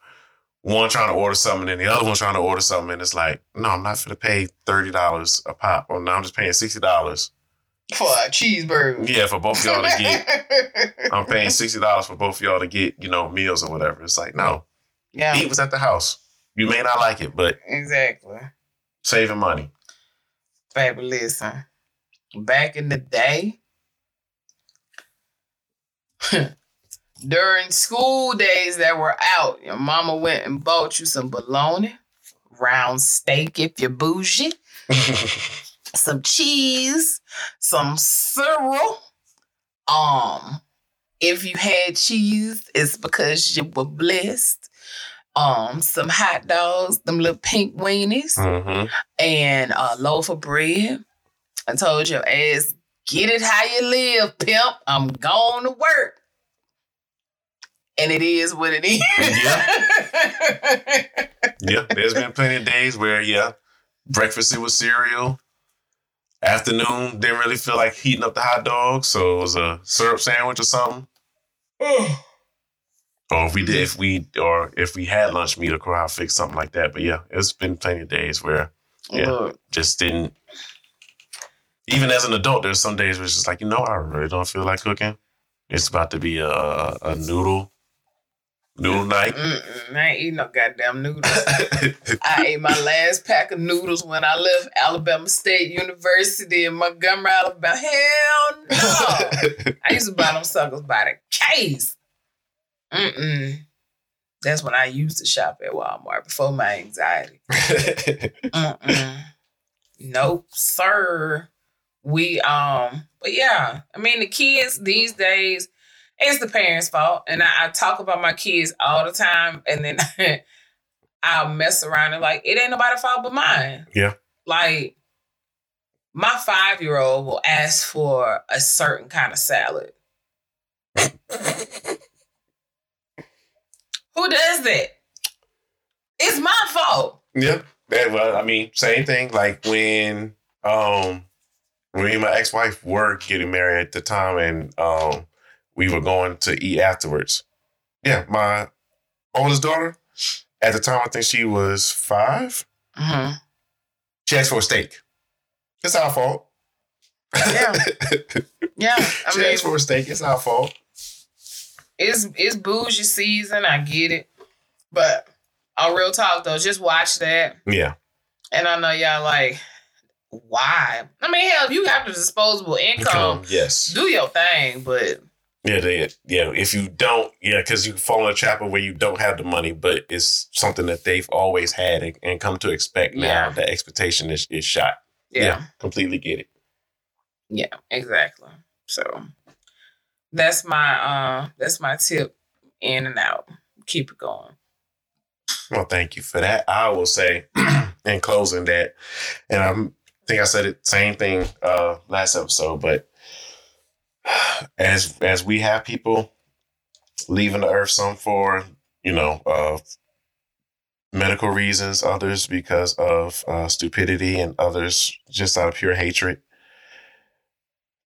one trying to order something and the other one trying to order something. And it's like, no, I'm not going to pay $30 a pop. Or no, I'm just paying $60. For a cheeseburger. Yeah, for both y'all to get I'm paying sixty dollars for both of y'all to get, you know, meals or whatever. It's like, no, yeah, eat was at the house. You may not like it, but exactly. saving money. Baby, listen. Back in the day, during school days that were out, your mama went and bought you some bologna, round steak if you're bougie, some cheese, some cereal. Um, if you had cheese, it's because you were blessed. Um, some hot dogs, them little pink weenies hmm and a loaf of bread. I told your ass, get it how you live, pimp. I'm going to work. And it is what it is. Yeah, yeah. there's been plenty of days where, yeah, breakfast it was cereal. Afternoon didn't really feel like heating up the hot dog, so it was a syrup sandwich or something. Or if we did, if we or if we had lunch meat or crowd fix something like that. But yeah, it's been plenty of days where Yeah. Look, just didn't. Even as an adult, there's some days where it's just like, you know, I really don't feel like cooking. It's about to be a a noodle noodle night. mm-mm, I ain't eating no goddamn noodles. I ate my last pack of noodles when I left Alabama State University in Montgomery, Alabama. Hell no. I used to buy them suckers by the case. Mm-mm. That's when I used to shop at Walmart before my anxiety. Mm-mm. Nope, sir. We um, but yeah, I mean the kids these days, it's the parents' fault. And I, I talk about my kids all the time, and then I'll mess around and like it ain't nobody's fault but mine. Yeah. Like my five year old will ask for a certain kind of salad. Who does that? It's my fault. yeah, that well, I mean, same thing. Like when um when me and my ex wife were getting married at the time, and um we were going to eat afterwards. Yeah, my oldest daughter at the time, I think she was five. Mm-hmm. She asked for a steak. It's our fault. Yeah. Yeah, I she mean, asked for a steak. It's our fault. it's it's bougie season. I get it, but on real talk though, just watch that. Yeah. And I know y'all like, why. I mean, hell, if you have the disposable income, yes. do your thing, but Yeah, they, yeah. If you don't, yeah, because you fall in a trap of where you don't have the money, but it's something that they've always had and, and come to expect now. Yeah. That expectation is, is shot. yeah. completely get it. Yeah, exactly. So that's my uh that's my tip in and out. Keep it going. Well, thank you for that. I will say in closing that, and I'm, I think I said it same thing uh, last episode, but as as we have people leaving the earth, some for you know uh, medical reasons, others because of uh, stupidity, and others just out of pure hatred.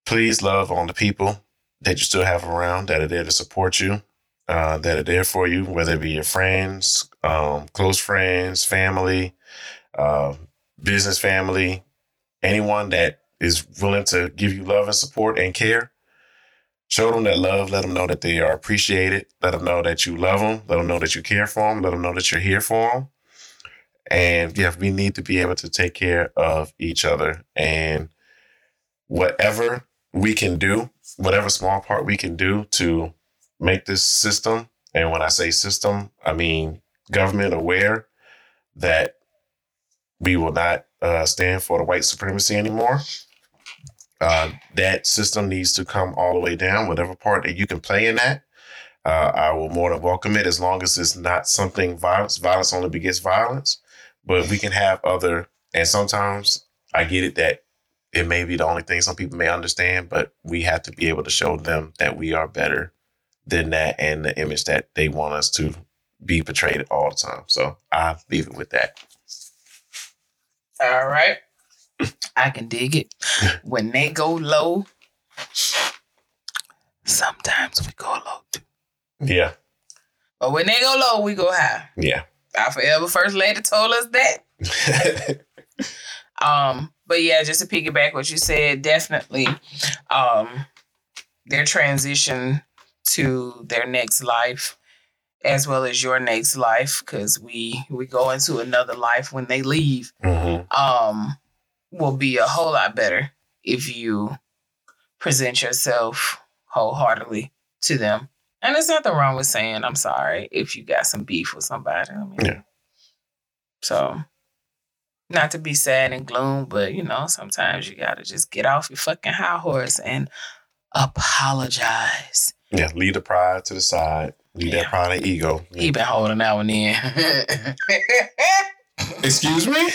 Please love on the people that you still have around that are there to support you, uh, that are there for you, whether it be your friends, um, close friends, family, uh, business family, anyone that is willing to give you love and support and care. Show them that love. Let them know that they are appreciated. Let them know that you love them. Let them know that you care for them. Let them know that you're here for them. And yeah, we need to be able to take care of each other. And whatever we can do, whatever small part we can do to make this system, and when I say system, I mean government aware that we will not uh, stand for the white supremacy anymore. Uh, that system needs to come all the way down. Whatever part that you can play in that, uh, I will more than welcome it as long as it's not something violence. Violence only begets violence, but we can have other. And sometimes I get it that it may be the only thing some people may understand, but we have to be able to show them that we are better than that and the image that they want us to be portrayed all the time. So I leave it with that. All right. I can dig it. When they go low, sometimes we go low too. Yeah, But when they go low, we go high. yeah. Our forever first lady told us that. Um, but yeah, just to piggyback what you said, definitely um their transition to their next life as well as your next life, because we we go into another life when they leave, Mhm. um, will be a whole lot better if you present yourself wholeheartedly to them. And there's nothing wrong with saying I'm sorry if you got some beef with somebody. I mean, Yeah. So, not to be sad and gloom, but you know, sometimes you gotta just get off your fucking high horse and apologize. Yeah, leave the pride to the side. Leave Yeah. that pride and ego. He been holding that one in. Excuse me?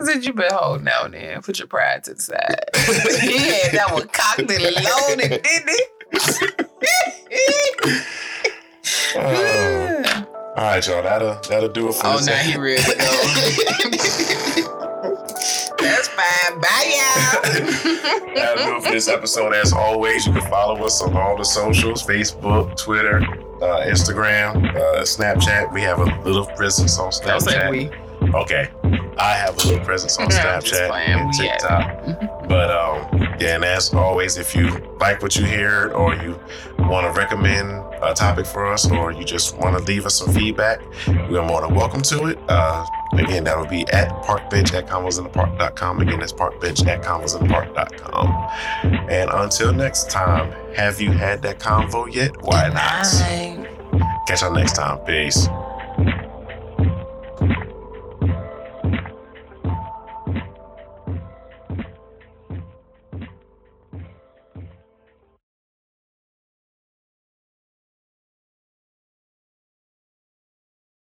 I said you been holding one in. Put your pride to the side. he had that one cocked and loaded, didn't he? Uh, all right, y'all. That'll that'll do it for oh, this. now he ready to go. That's fine. Bye, y'all. That'll do it for this episode. As always, you can follow us on all the socials: Facebook, Twitter, uh, Instagram, uh, Snapchat. We have a little presence on Don't say Snapchat. we. Okay, I have a little presence on Snapchat and TikTok. But um, yeah, and as always, if you like what you hear or you want to recommend a topic for us or you just want to leave us some feedback, we are more than welcome to it. Uh, again, that would be at parkbench at convosinthepark.com. Again, that's parkbench at convosinthepark.com. And until next time, have you had that convo yet? Why not? Bye. Catch y'all next time. Peace.